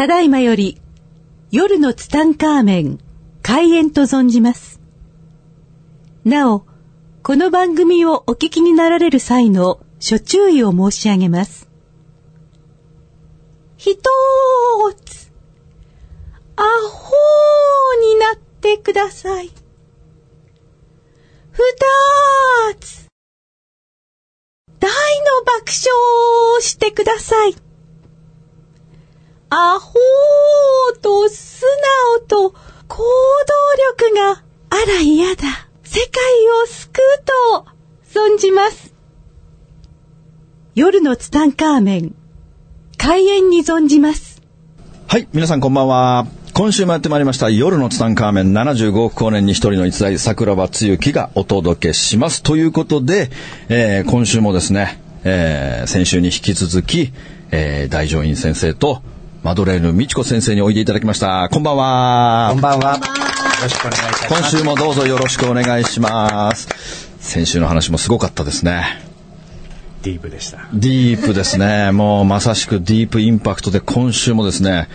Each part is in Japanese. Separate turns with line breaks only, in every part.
ただいまより夜のツタンカーメン開演と存じます。なお、この番組をお聞きになられる際の諸注意を申し上げます。ひとーつ、アホーになってください。ふたーつ、大の爆笑をしてください。アホーと素直と行動力があら嫌だ。世界を救うと存じます。夜のツタンカーメン、開演に存じます。
はい、皆さんこんばんは。今週もやってまいりました夜のツタンカーメン75億光年に一人の逸材桜庭つゆきがお届けします。ということで、えー今週もですね、えー先週に引き続き、えー大乗院先生とマドレーヌ美智子先生においでいただきました。こんばんは。
こんばんは。よろしくお願いし
今
ます。
週もどうぞよろしくお願いします。先週の話もすごかったですね。
ディープでした。
ディープですね。もうまさしくディープインパクトで今週もですね、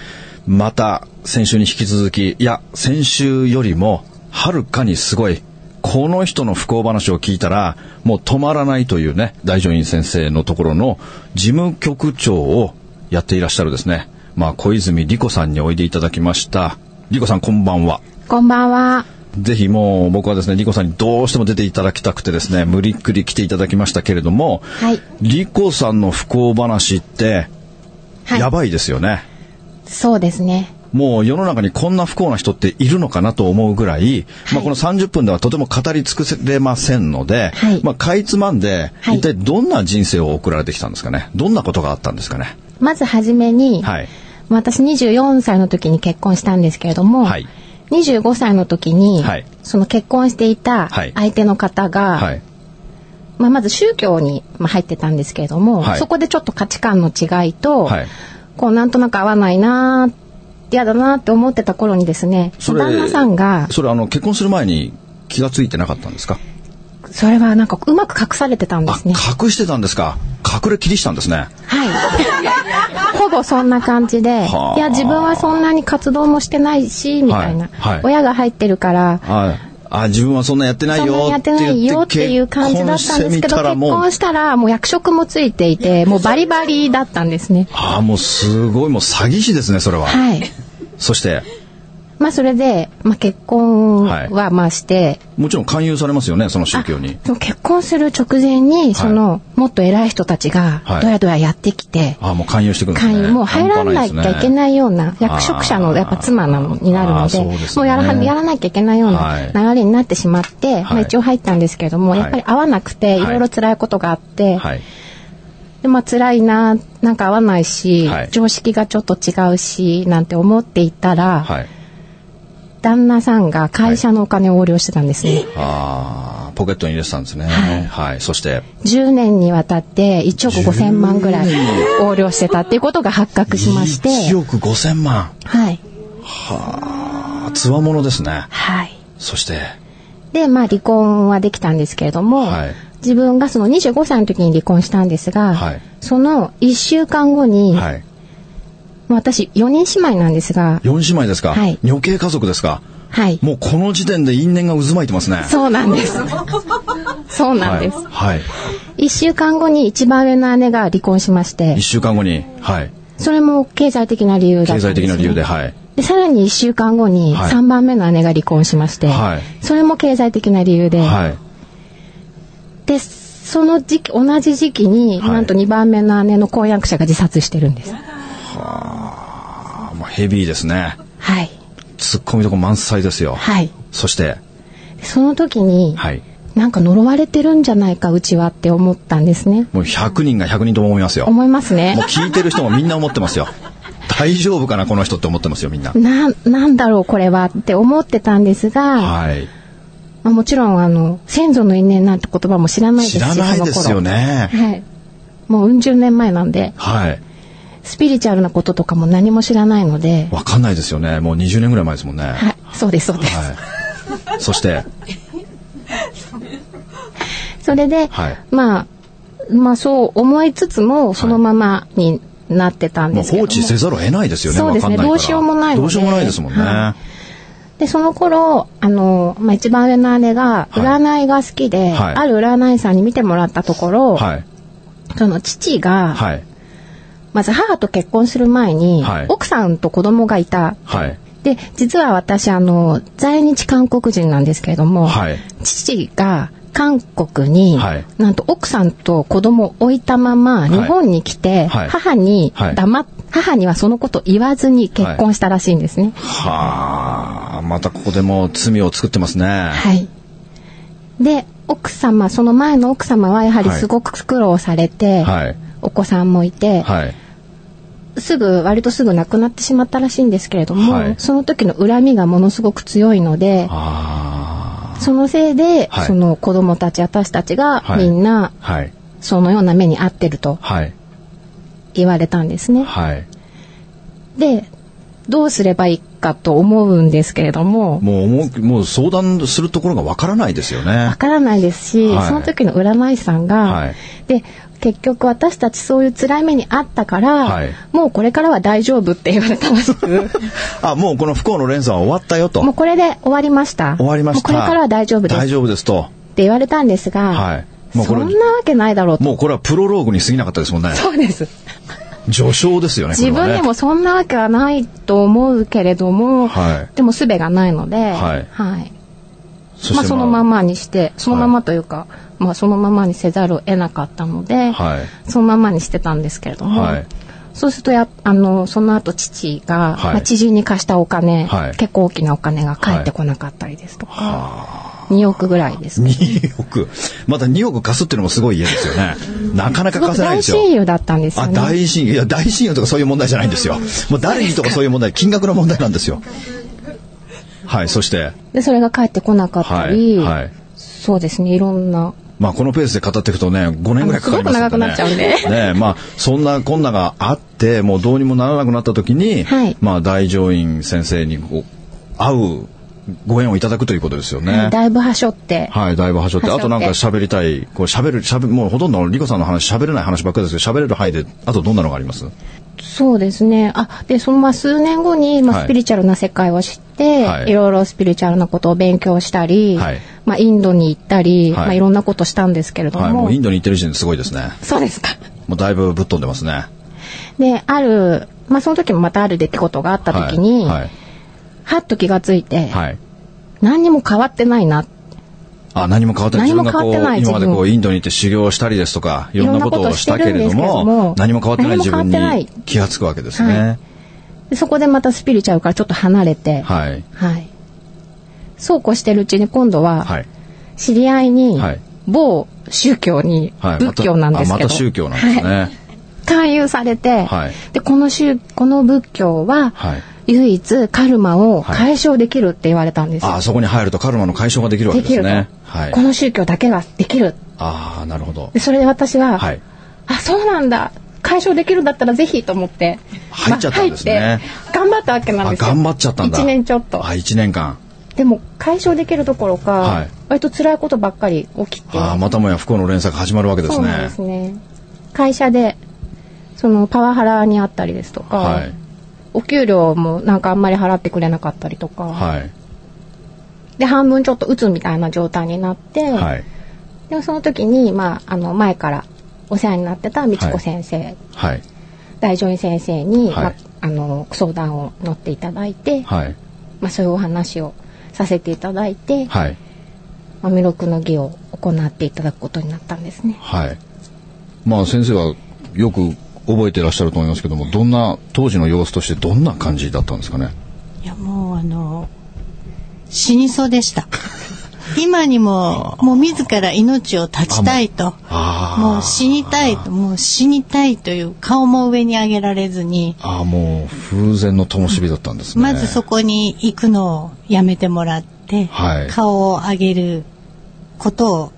また先週に引き続き、いや、先週よりもはるかにすごい、この人の不幸話を聞いたら、もう止まらないというね、大乗院先生のところの事務局長をやっていらっしゃるですね、まあ小泉理子さんにおいでいただきました。理子さんこんばんは。
こんばんは。
ぜひもう僕はですね、リコさんにどうしても出ていただきたくてですね、無理っくり来ていただきましたけれども、
はい。
リコさんの不幸話って、
はい。
やばいですよね。
そうですね。
もう世の中にこんな不幸な人っているのかなと思うぐらい、まあこの30分ではとても語り尽くせれませんので、
はい
まあかいつまんで、
はい
一体どんな人生を送られてきたんですかね？どんなことがあったんですかね？
まずはじめに、
はい。
私24歳の時に結婚したんですけれども、
はい。
25歳の時に、
はい
その結婚していた
はい
相手の方が、
はい。
まあ、まず宗教にまあ入ってたんですけれども、
はい
そこでちょっと価値観の違いと、
はい。
こうなんとなく合わないなー嫌だなーって思ってた頃にですね旦那さんが
それあの、結婚する前に気がついてなかったんですか？
それはなんかうまく隠されてたんで
あ、
すね。
隠してたんですか？隠れキリしたんですね。
はい。そんな感じで、
はあ
いや自分はそんなに活動もしてないしみたいな、
はいはい
親が入ってるから。
ああ、自分はそんなやってないよ
にやってないよっていう感じだったんですけど結婚したらもう役職もついていてもうバリバリだったんですね。
ああ、もうすごい、もう詐欺師ですね、それは。
はい。
そして、
まあそれで、まあ、結婚はまあして、
もちろん勧誘されますよね、その宗教に。
結婚する直前にその、もっと偉い人たちが
はい。
どやどややってきて、
ああ、もう勧誘してくるんですね。
会員もう入らなきゃいけ
い。
ないような役職者のやっぱ妻なのになるので
ね。
もうやらやらなきゃいけないよう
はい。
な流れになってしまって、まあ、一応入ったんですけれども、
はい。
やっぱり合わなくて
はい。
いろいろ辛いことがあって、
はい。
でまあ辛いななんか合わないし、
はい。
常識がちょっと違うしなんて思っていたら、
はい。
旦那さんが会社のお金を横領してたんですね。
ああ、ポケットに入れてたんですね。
はい
はい。そして、
10年にわたって1億5千万ぐらい横領してたっていうことが発覚しまして、
1億5千万。
はい。
ああ、つわものですね。
はい。
そして、
で、まあ離婚はできたんですけれども、
はい
自分がその25歳の時に離婚したんですが、
はい
その1週間後に、
はい。
まあ私4人姉妹なんですが、
4姉妹ですか？
はい
女系家族ですか？
はい。
もうこの時点で因縁が渦巻いてますね。
そうなんです。そうなんです。
はい。はい。
1週間後に一番上の姉が離婚しまして
1、週間後に、はい。
それも経済的な理由だったん
経
です、ね。
済的な理由で、はい。
で、さらに1週間後に
はい
3番目の姉が離婚しまして、
はい
それも経済的な理由で、
はい。
で、その時期、同じ時期に、
はい
なんと2番目の姉の婚約者が自殺してるんです。
あもうヘビーですね。
はい。
突っ込みどこ満載ですよ。
はい。
そして、
その時に、
はい。
なんか呪われてるんじゃないか、うちはって思ったんですね。
もう100人が100人とも思いますよ。も
思いますね
う。聞いてる人もみんな思ってますよ。大丈夫かな、この人って思ってますよ、みんな。
な、なんだろう、これはって思ってたんですが、
はい。
まあ、もちろん、あの、先祖の因縁なんて言葉も知らないですし、
知らないですよね。
はい。もううん十年前なんで、
はい。
スピリチュアルなこととかも何も知らないので、
わかんないですよね。もう20年ぐらい前ですもんね。はい。
はい、そうです、そうです。
そして、
それで、
はい
まあ、まあそう思いつつも、そのままになってたんですけど
放置せざるを得ないですよね。
そうですね。どうしようもない
どうしようもないですもんね。は
い、で、その頃、あの、まあ、一番上の姉が、占いが好きで、はい、ある占い師さんに見てもらったところ、はい、その父が、はい、まず母と結婚する前に、奥さんと子供がいた。で、実は私、あの、在日韓国人なんですけれども、父が、韓国に、はい、なんと奥さんと子供を置いたまま日本に来て、はい、母に黙っ母にはそのこと言わずに結婚したらしいんですね。
はあ、またここでも罪を作ってますね。
はい。で、奥様、その前の奥様はやはりすごく苦労されて、はい、お子さんもいて、はい、すぐ、割とすぐ亡くなってしまったらしいんですけれども、はい、その時の恨みがものすごく強いので、そのせいで、はい、その子供たち、私たちがみんな、はい、そのような目に遭ってると言われたんですね。はい、で、どうすればいいかと思うんですけれども。
もう、もう相談するところがわからないですよね。
わからないですし、はい、その時の占い師さんが、はい、で、結局私たちそういう辛い目にあったから、はい、もうこれからは大丈夫って言われたらしく
あもうこの不幸の連鎖は終わったよと。
もうこれで終わりました。
終わりました。
これからは大丈夫です。
大丈夫ですと。
って言われたんですが、はい、もうそんなわけないだろうと。
もうこれはプロローグに過ぎなかったですもんね。
そうです
序章ですよね
自分でもそんなわけはないと思うけれども、はい、でも術がないので、はい、はい、まあ、そのままにしてそのままというか、はい、まあ、そのままにせざるを得なかったので、はい、そのままにしてたんですけれども、はい、そうするとやあのその後父が、まあ、知人に貸したお金、結構大きなお金が返ってこなかったりですとか。2億ぐらいです、
ね。2億。また2億貸すっていうのもすごい家ですよね。なかなか貸せないですよ。
大親友だったんですよ、
ね、あ、大親友。いや、大親友とかそういう問題じゃないんですよ。もう誰にとかそういう問題、金額の問題なんですよ。はい、そして。
で、それが返ってこなかったり、はい、はい、そうですね、いろんな。
まあこのペースで語っていくとね、5年ぐらいかかります
ね。長くなっちゃうんで。
ねまあそんなこんながあって、もうどうにもならなくなった時に、はい、まあ大乗院先生にこう会うご縁をいただくということですよね。
だいぶはしょって。
はい、だいぶはしょって。あとなんか喋りたい、こう喋る、喋もうほとんどリコさんの話喋れない話ばっかりですけど、喋れる範囲で、あとどんなのがあります？
そうですね。あ、で、そのまあ数年後に、まあ、スピリチュアルな世界を知って、はい、いろいろスピリチュアルなことを勉強したり、はい、まあインドに行ったり、はい、まあいろんなことしたんですけれども。はい、
もうインドに行ってる時点ですごいですね。
そうですか。
もうだいぶぶっ飛んでますね。
で、ある、まあその時もまたある出来事があった時に、はい、はっと気がついて、はい、何にも変わってないな。
あ何も変わってない自分がこう今までこうインドに行って修行したりですとかいろんなことをしたけれども何も変わってない自分に気が付くわけですね。はい、
そこでまたスピリチュアルからちょっと離れて、はい、はい、そうこうしてるうちに今度は知り合いに某宗教に、はい、仏教なんですけど、
また宗教なんですね。
勧誘されて、でこの宗この仏教は、唯一カルマを解消できるって言われたんです、
はい、あそこに入るとカルマの解消ができるわけですね。
はい、この宗教だけができる。
ああなるほど。
でそれで私は、はい、あそうなんだ解消できるんだったらぜひと思って
入っちゃったんですね。
頑張ったわけなんですよ。
頑張っちゃったんだ。
1年ちょっと。
あ1年間。
でも解消できるどころか、はい、割と辛いことばっかり起きて。
あまたもや不幸の連鎖が始まるわけですね。そう
ですね。会社でそのパワハラにあったりですとか、はい、お給料もなんかあんまり払ってくれなかったりとか、はい、で半分ちょっと打つみたいな状態になって、はい、でもその時に、まあ、あの前からお世話になってた美智子先生、はい、大女医先生に、まあ、あの相談を乗っていただいて、まあ、そういうお話をさせていただいて、はい。まあ、弥勒の儀を行っていただくことになったんですね。
はい。まあ、先生はよく覚えていらっしゃると思いますけどもどんな当時の様子としてどんな感じだったんですかね？
いやもうあの死にそうでした。今にももう自ら命を絶ちたいと。もう死にたいともう死にたいという顔も上に上げられずに。
ああもう風前の灯火だったんですね。
まずそこに行くのをやめてもらって、はい、顔を上げることを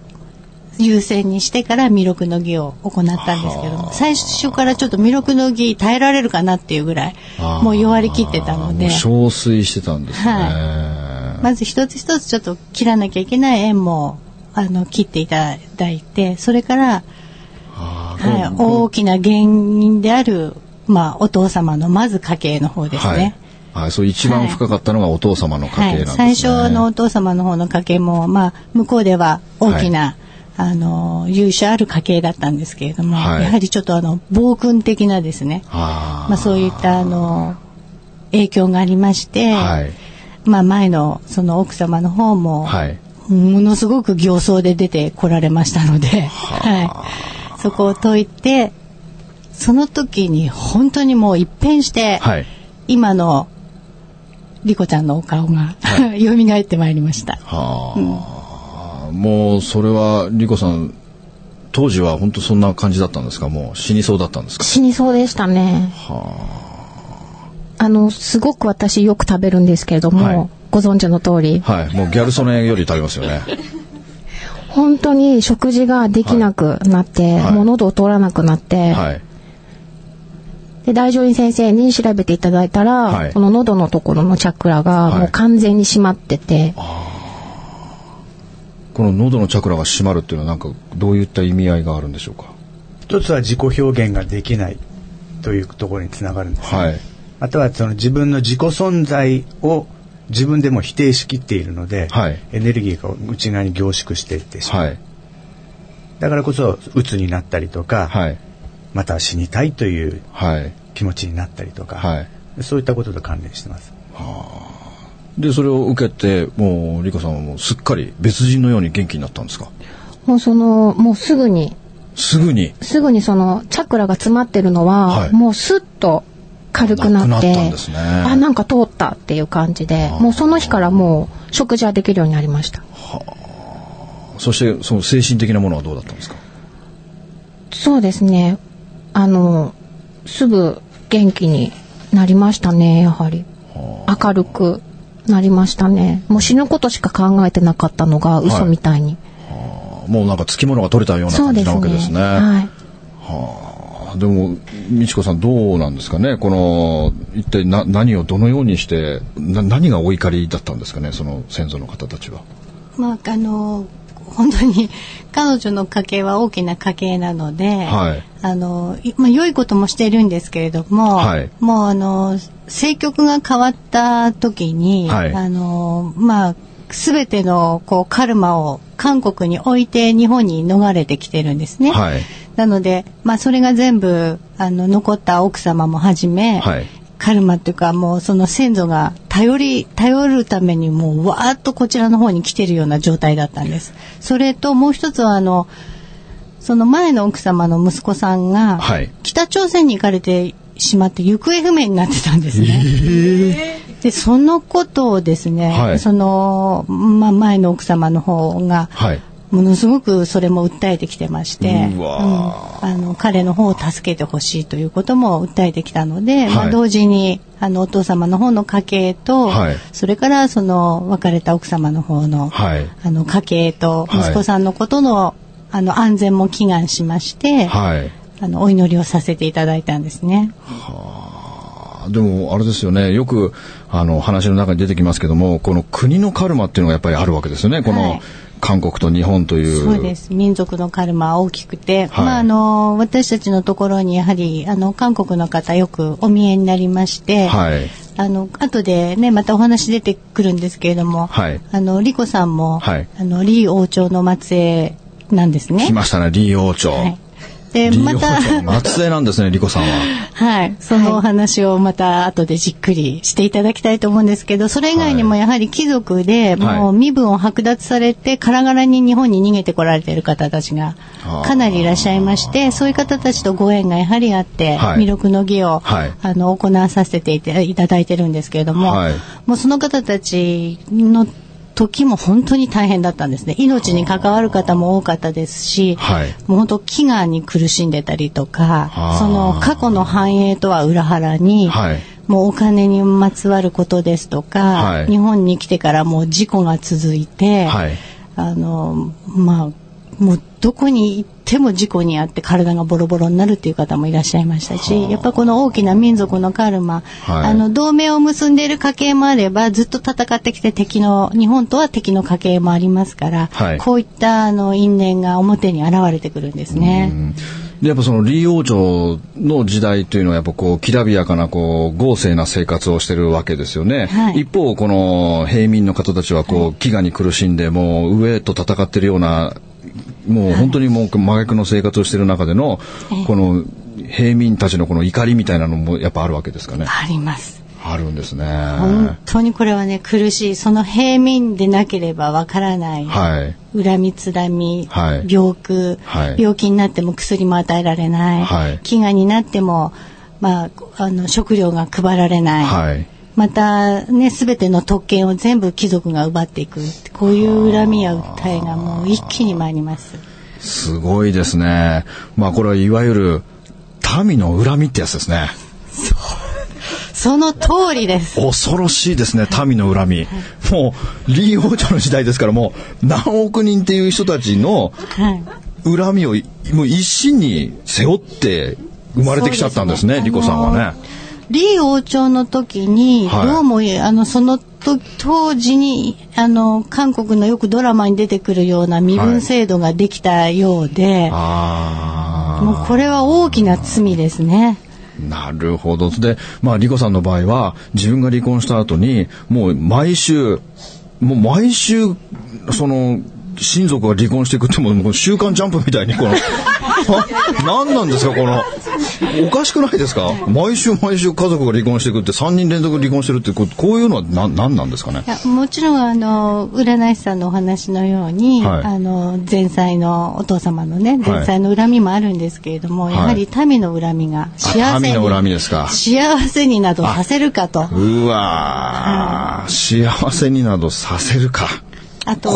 優先にしてから弥勒の儀を行ったんですけども最初からちょっと弥勒の儀耐えられるかなっていうぐらいもう弱りきってたので。
憔悴してたんですね、は
い、まず一つ一つちょっと切らなきゃいけない縁もあの切っていただいてそれから、はい、大きな原因であるまあ、お父様のまず家系の方ですね。
はい、はい、そう一番深かったのがお父様の家系なんですね、
はい、最初のお父様の方の家系も、まあ、向こうでは大きな、あの由緒ある家系だったんですけれども、はい、やはりちょっとあの暴君的なですね。まあ、そういったあの影響がありまして、はい、まあ、前のその奥様の方も、はい、ものすごく形相で出てこられましたので、はい、そこを解いてその時に本当にもう一変して、はい、今の莉子ちゃんのお顔が、はい、蘇ってまいりました。は
あ、うんもうそれは莉子さん当時は本当そんな感じだったんですか？もう死にそうだったんですか？
死にそうでしたね。はあ。あのすごく私よく食べるんですけれども、はい、ご存知の通り。
はい。もうギャル曽根より食べますよね。
本当に食事ができなくなって、はい、もう喉を通らなくなって、はい、で大乗院先生に調べていただいたら、はい、この喉のところのチャクラがもう完全に閉まってて、はい
この喉のチャクラが閉まるっていうのはなんかどういった意味合いがあるんでしょうか？
一つは自己表現ができないというところにつながるんです、ね、はい、あとはその自分の自己存在を自分でも否定しきっているので、はい、エネルギーが内側に凝縮していってしまう、はい、だからこそ鬱になったりとか、はい、また死にたいという気持ちになったりとか、はい、そういったことと関連してます。は
あでそれを受けてもう理香さんはもうすっかり別人のように元気になったんですか？
もうそのもうすぐに。
すぐに？
すぐにそのチャクラが詰まってるのは、はい、もうスッと軽くなってな、ね、あなんか通ったっていう感じでもうその日からもう食事はできるようになりました。は
あ。そしてその精神的なものはどうだったんですか？
そうですね。あのすぐ元気になりましたねやはり、はあ、明るくなりましたね。もう死ぬことしか考えてなかったのが嘘みたいに、
はい、もうなんかつきものが取れたような感じなわけですね、ね、はい。はあ、でも美智子さんどうなんですかね？この一体な何をどのようにしてな何がお怒りだったんですかね？その先祖の方たちは。
まああの本当に彼女の家系は大きな家系なので、はい、あのまあ、良いこともしてるんですけれども、はい、もうあの政局が変わった時に、はい、あのまあ全てのこうカルマを韓国に置いて日本に逃れてきてるんですね。はい、なので、まあ、それが全部あの残った奥様もはじめ、はい、カルマっていうかもうその先祖が頼り頼るためにもうわーっとこちらの方に来てるような状態だったんです。それともう一つはあのその前の奥様の息子さんが、北朝鮮に行かれてしまって行方不明になってたんですね。えー、でそのことをですね、はい、その、まあ、前の奥様の方が、はい、ものすごくそれも訴えてきてまして、うん、あの彼の方を助けてほしいということも訴えてきたので、はい、まあ、同時にあのお父様の方の家系と、はい、それからその別れた奥様の方の,、はい、あの家系と息子さんのことの,、あの安全も祈願しまして、あのお祈りをさせていただいたんですね。
はあ、でもあれですよね。よくあの話の中に出てきますけどもこの国のカルマっていうのがやっぱりあるわけですよね。この、韓国と日本という。
そうです。民族のカルマは大きくて、はい、まあ、あの私たちのところにやはりあの韓国の方よくお見えになりまして、はい、あの後でねまたお話出てくるんですけれども、はい、あのリコさんも、はい、あの李王朝の末裔なんですね。
来ましたね李王朝。はいでまた。末裔なんですね、リコさんは。
はい、そのお話をまた後でじっくりしていただきたいと思うんですけど、それ以外にもやはり貴族で、もう身分を剥奪されて、カラガラに日本に逃げてこられている方たちがかなりいらっしゃいまして、そういう方たちとご縁がやはりあって、弥勒の儀を、はい、あの行わさせていただいてるんですけれども、はい、もうその方たちの時も本当に大変だったんですね。命に関わる方も多かったですし、はい、もう本当飢餓に苦しんでたりとかその過去の繁栄とは裏腹に、はい、もうお金にまつわることですとか、はい、日本に来てからもう事故が続いて、あのまあもうどこに行っても事故に遭って体がボロボロになるっていう方もいらっしゃいましたしやっぱこの大きな民族のカルマ、はい、あの同盟を結んでいる家系もあればずっと戦ってきて敵の日本とは敵の家系もありますから、はい、こういったあの因縁が表に現れてくるんですね。
やっぱその李王朝の時代というのはやっぱこうきらびやかなこう豪勢な生活をしてるわけですよね、はい、一方この平民の方たちはこう飢餓に苦しんでもう上と戦ってるようなもう本当にもう真逆の生活をしている中での、この平民たちのこの怒りみたいなのもやっぱあるわけですかね。
あります。
あるんですね。
本当にこれはね苦しいその平民でなければわからない、はい、恨みつらみ、はい、病苦、はい、病気になっても薬も与えられない、はい、飢餓になっても、まあ、あの食料が配られない、はいまたね、すべての特権を全部貴族が奪っていく。こういう恨みや訴えがもう一気に参ります。
すごいですね。まあこれはいわゆる民の恨みってやつですね。
その通りです。
恐ろしいですね、民の恨み。もう、李王朝の時代ですから、もう何億人っていう人たちの恨みをもう一身に背負って生まれてきちゃったんですね、莉子さんはね。
李王朝の時に、はい、どうもあのその当時にあの韓国のよくドラマに出てくるような身分制度ができたようで、はい、もうこれは大きな罪ですね。
なるほど。で、まあ、リコさんの場合は、自分が離婚した後に、もう毎週、もう毎週、その、親族が離婚していくってももう週刊ジャンプみたいにこの 何なんですかこのおかしくないですか？毎週毎週家族が離婚していくって3人連続離婚してるってこういうのは何何なんですかね？
いやもちろんあの占い師さんのお話のように、はい、あの前妻のお父様のね前妻の恨みもあるんですけれども、はい、やはり民の恨みが幸せに
の恨みですか。
幸せになどさせるかと。
うわ、幸せになどさせるか
あと、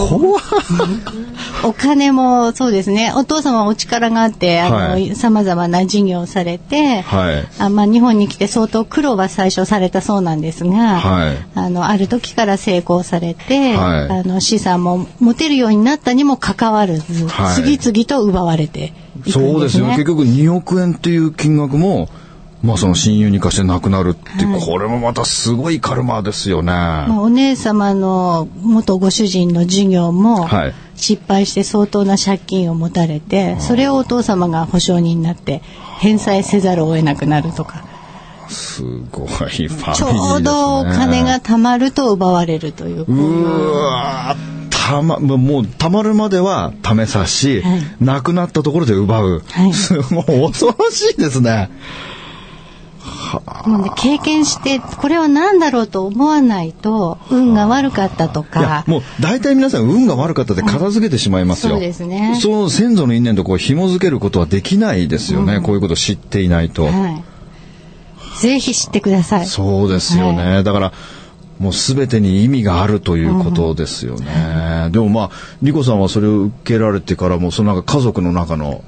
お金もそうですね、お父様はお力があって、あの、さまざまな事業をされて、はい、あまあ、日本に来て相当苦労は最初されたそうなんですが、はい、あの、ある時から成功されて、はい、あの、資産も持てるようになったにもかかわらず、次々と奪われていくんです、ね、そうですよ。
結局2億円っていう金額も、まあその親友に貸して亡くなるって、はい、これもまたすごいカルマですよね。ま
あ、お姉様の元ご主人の事業も失敗して相当な借金を持たれて、はい、それをお父様が保証人になって返済せざるを得なくなるとか。
すごいファミリーですね。
ちょうどお金が貯まると奪われるという。
うわたま、もう、たまるまでは貯めさし、はい、なくなったところで奪う。はい、すごい恐ろしいですね。
もうね、経験してこれは何だろうと思わないと運が悪かったとか。
もう大体皆さん運が悪かったって片付けてしまいますよ、
そうですね。
その先祖の因縁とこう紐付けることはできないですよね、うん、こういうことを知っていないと、はい、
ぜひ知ってください。
そうですよね、はい、だからもう全てに意味があるということですよね、うん、でもまあ莉子さんはそれを受けられてからもそのなんか家族の中の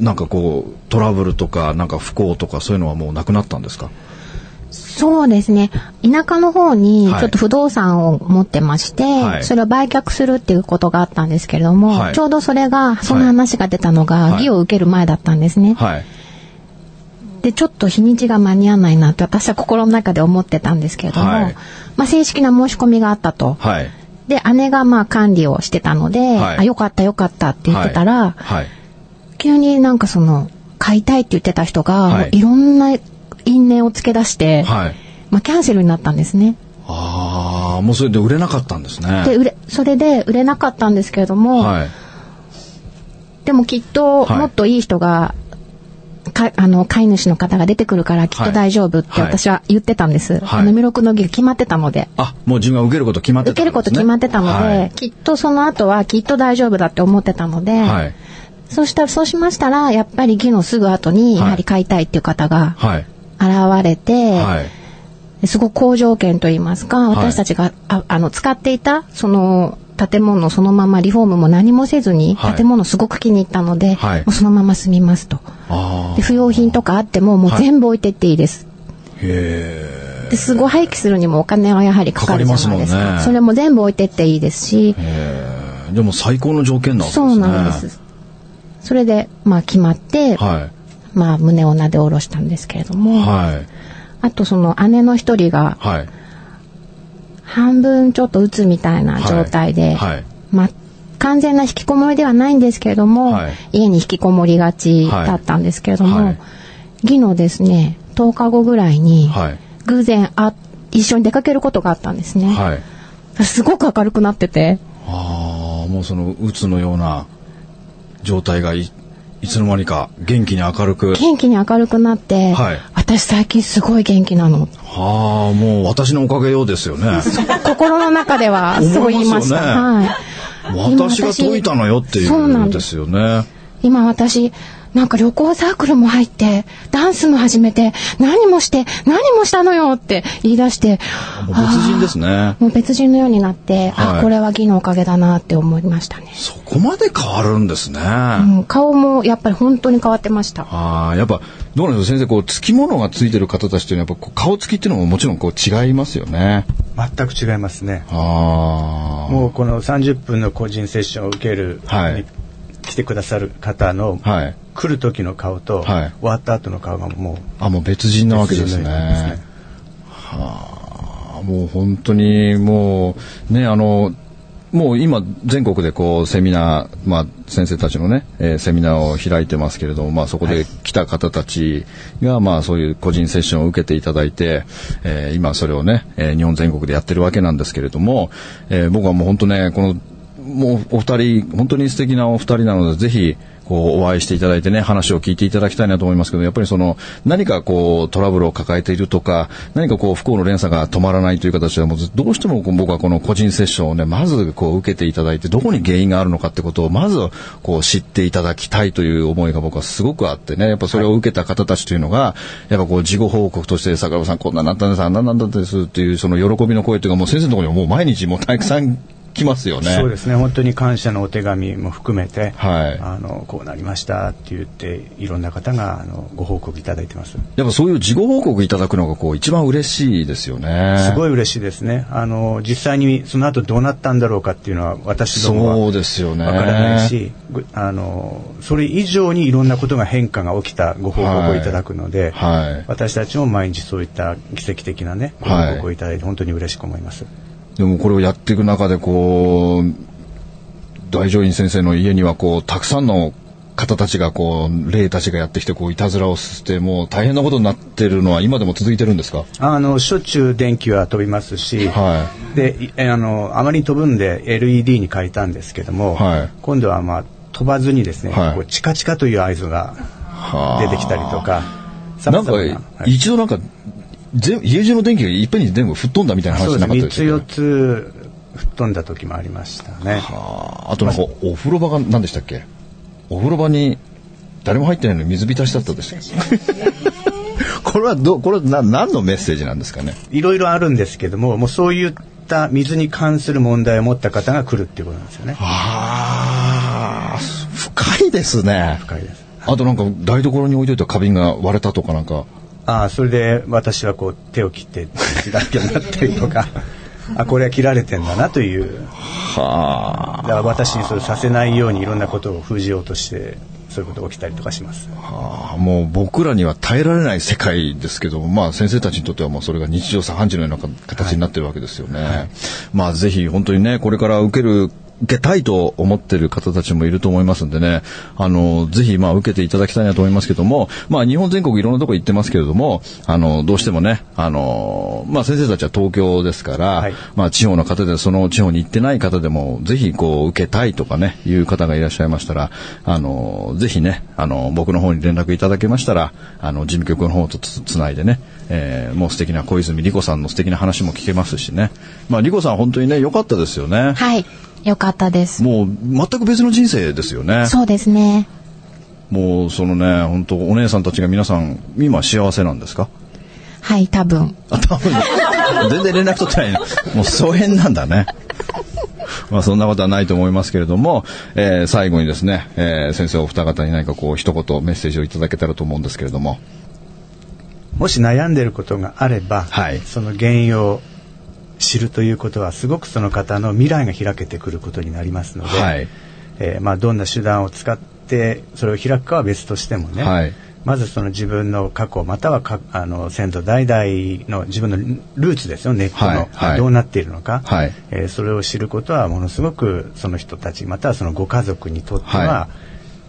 なんかこうトラブルとかなんか不幸とかそういうのはもうなくなったんですか？
そうですね。田舎の方にちょっと不動産を持ってまして、はい、それを売却するっていうことがあったんですけれども、はい、ちょうどそれがその話が出たのが義を受ける前だったんですね。はい、でちょっと日にちが間に合わないなって私は心の中で思ってたんですけれども、まあ、正式な申し込みがあったと。で姉がまあ管理をしてたので、あよかったよかったって言ってたら、急になんかその買いたいって言ってた人が、はい、いろんな因縁をつけ出して、はい、まあ、キャンセルになったんですね。
ああもうそれで売れなかったんですね。
で売れそれで売れなかったんですけれども、はい、でもきっともっといい人が、かあの飼い主の方が出てくるからきっと大丈夫って私は言ってたんです。はい、あの弥勒の儀決まってたので。
あもう自分が受けること決まってた、
ね、受けること決まってたので、はい、きっとその後はきっと大丈夫だって思ってたので、はい、そうしたら、そうしましたら、やっぱり木のすぐ後に、やはり買いたいっていう方が現れて、はい、すごく好条件といいますか、私たちが、ああの使っていた、その、建物そのままリフォームも何もせずに、建物すごく気に入ったので、はい、もうそのまま住みますと。で不要品とかあってももう全部置いてっていいです。へですごい廃棄するにもお金はやはりかかるじゃないですか。かね、それも全部置いてっていいですし。
でも最高の条件なんですね。
そうなんです。それで、まあ決まって、はい、まあ胸をなで下ろしたんですけれども、はい、あとその姉の一人が、半分ちょっとうつみたいな状態で、全完全な引きこもりではないんですけれども、はい、家に引きこもりがちだったんですけれども、はい、義のですね10日後ぐらいに、偶然あ一緒に出かけることがあったんですね、すごく明るくなってて。
ああもうそのうつのような状態がいいつの間にか元気に明るく
元気に明るくなって、はい、私最近すごい元気なの。
はあもう私のおかげようですよね。
心の中では そう言いました、ね、はい。
私が解いたのよっていうですよね。
今私なんか旅行サークルも入って、ダンスも始めて、何もして、何もしたのよって言い出して。
もう別人ですね。
もう別人のようになって、はい、あ、これは義のおかげだなって思いましたね。
そこまで変わるんですね。
うん、顔もやっぱり本当に変わってました。
ああ、やっぱ、どうなんですか？先生、こう、つきものがついてる方たちっていうのは、やっぱ顔つきっていうのももちろんこう違いますよね。
全く違いますね。ああ。もうこの30分の個人セッションを受ける、はい、来てくださる方の、はい、来る時の顔と、はい、終わった後の顔がもう
あもう別人なわけですね。ね。はあもう本当にもうねあのもう今全国でこうセミナー、まあ、先生たちのね、えー、セミナーを開いてますけれども、まあ、そこで来た方たちが、まあ、そういう個人セッションを受けていただいて、えー、今それをね、えー、日本全国でやってるわけなんですけれども、えー、僕はもう本当ねこのもうお二人本当に素敵なお二人なのでぜひこうお会いしていただいてね話を聞いていただきたいなと思いますけどやっぱりその何かこうトラブルを抱えているとか何かこう不幸の連鎖が止まらないという形でもどうしても僕はこの個人セッションをねまずこう受けていただいてどこに原因があるのかってことをまずこう知っていただきたいという思いが僕はすごくあってね。やっぱそれを受けた方たちというのがやっぱこう事後報告として坂本さんこんなになったんですあんななんだったんですっていうその喜びの声というかもう先生のところにもう毎日もうたくさんきますよね。
そうですね。本当に感謝のお手紙も含めて、はい、あのこうなりましたって言っていろんな方があのご報告いただいてます。
やっぱそういう事後報告いただくのがこう一番嬉しいですよね。
すごい嬉しいですね。あの実際にその後どうなったんだろうかっていうのは私どもはそうですよね。わからないし、あのそれ以上にいろんなことが変化が起きたご報告をいただくので、はい、私たちも毎日そういった奇跡的なねご報告をいただいて本当に嬉しく思います。
でもこれをやっていく中でこう大乗院先生の家にはこうたくさんの方たちがこう霊たちがやってきてこういたずらをしてもう大変なことになってるのは今でも続いてるんですか？
あのしょっちゅう電気は飛びますし、はい、であのあまり飛ぶんで LED に変えたんですけども、はい、今度はまあ飛ばずにですね、はい、こうチカチカという合図が出てきたりとか。
なんか、一度なんか全家中の電気がいっぺんに全部吹っ飛んだみたいな話なかったです
か、3つ4つ吹っ飛んだ時もありましたね。は
あ。あとなんかお風呂場が何でしたっけ？お風呂場に誰も入ってないのに水浸しだったですよこれはどこれはな何のメッセージなんですかね？
いろいろあるんですけどももうそういった水に関する問題を持った方が来るっていうことなんですよね。
ああ。深いですね。
深いです。
あとなんか台所に置いといた花瓶が割れたとかなんか
ああそれで私はこう手を切って血だらけになったりとか。あこれは切られてんだなという。はあ。だから私にそれさせないようにいろんなことを封じようとしてそういうことが起きたりとかします。
はあ、もう僕らには耐えられない世界ですけどまあ先生たちにとってはもうそれが日常茶飯事のような形になってるわけですよね。はい、まあぜひ本当にねこれから受ける受けたいと思ってる方たちもいると思いますんでね、あの、ぜひ、まあ、受けていただきたいなと思いますけども、まあ、日本全国いろんなとこ行ってますけれども、あの、どうしてもね、あの、まあ、先生たちは東京ですから、はい、まあ、地方の方で、その地方に行ってない方でも、ぜひ、こう、受けたいとかね、いう方がいらっしゃいましたら、あの、ぜひね、あの、僕の方に連絡いただけましたら、あの、事務局の方とつないでね、えー、もう素敵な小泉理子さんの素敵な話も聞けますしね。まあ、理子さん本当にね、良かったですよね。
はい。よかったです。
もう全く別の人生ですよね。
そうですね。
もうそのね、本当お姉さんたちが皆さん今幸せなんですか？
はい、多分。
あ、多分。全然連絡取ってないの。もう疎遠なんだね。まあそんなことはないと思いますけれども、えー、最後にですね、えー、先生お二方に何かこう一言メッセージをいただけたらと思うんですけれども。
もし悩んでいることがあれば、はい、その原因を知るということはすごくその方の未来が開けてくることになりますので、はい、えー、まあ、どんな手段を使ってそれを開くかは別としてもね、はい、まずその自分の過去またはかあの先祖代々の自分のルーツですよ根っこの、はい、どうなっているのか、はい、えー、それを知ることはものすごくその人たちまたはそのご家族にとっては、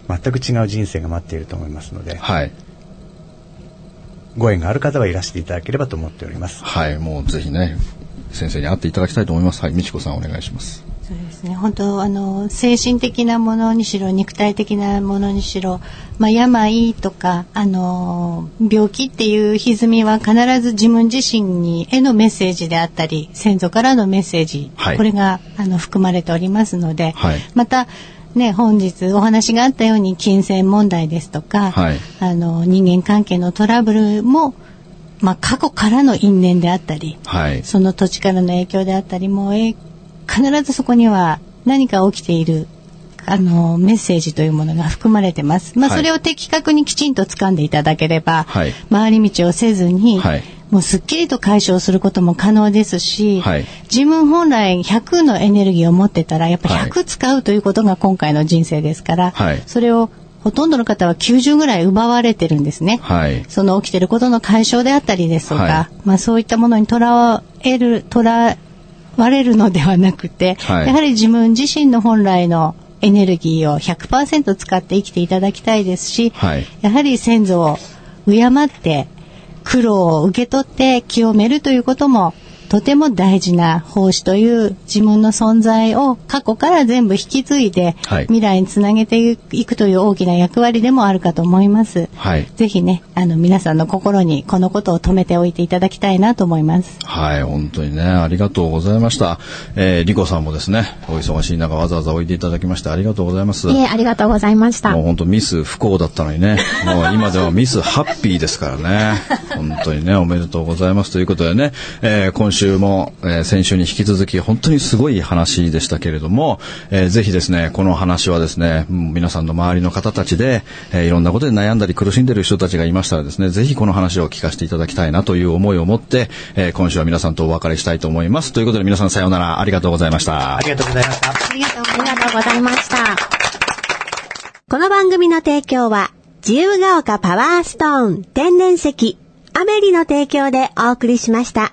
全く違う人生が待っていると思いますので、はい、ご縁がある方はいらしていただければと思っております。
はい、もうぜひね先生に会っていただきたいと思います。はい、美智子さんお願いします。
そうですね本当あの精神的なものにしろ肉体的なものにしろ、まあ、病とかあの病気っていう歪みは必ず自分自身にへのメッセージであったり先祖からのメッセージ、はい、これがあの含まれておりますので、はい、またね、本日お話があったように金銭問題ですとか、はい、あの人間関係のトラブルもまあ、過去からの因縁であったり、はい、その土地からの影響であったりもえ必ずそこには何か起きているあのメッセージというものが含まれてます。まあ、それを的確にきちんと掴んでいただければ、はい、回り道をせずに、はい、もうすっきりと解消することも可能ですし、はい、自分本来100のエネルギーを持ってたらやっぱ100使うということが今回の人生ですから、それをほとんどの方は90ぐらい奪われてるんですね。はい、その起きてることの解消であったりですとか、はい、まあそういったものにとらわれる、とらわれるのではなくて、はい、やはり自分自身の本来のエネルギーを100%使って生きていただきたいですし、はい、やはり先祖を敬って苦労を受け取って清めるということもとても大事な奉仕という自分の存在を過去から全部引き継いで、はい、未来につなげていくという大きな役割でもあるかと思います。はい、ぜひね、あの皆さんの心にこのことを止めておいていただきたいなと思います。
はい、本当にね、ありがとうございました。えー、リコさんもですね、お忙しい中わざわざおいていただきましてありがとうございます。
いえ、ありがとうございました。
もう本当ミス不幸だったのにね、もう今ではミスハッピーですからね。本当にね、おめでとうございますということでね、えー、今週も、えー、先週に引き続き本当にすごい話でしたけれども、えー、ぜひですね、この話はですね、皆さんの周りの方たちで、えー、いろんなことで悩んだり苦しんでいる人たちがいましたらですね、ぜひこの話を聞かせていただきたいなという思いを持って、えー、今週は皆さんとお別れしたいと思います。ということで皆さんさようなら、ありがとうございました。
ありがとうございました。あ
りがとうございました。
この番組の提供は、自由が丘パワーストーン天然石、アメリの提供でお送りしました。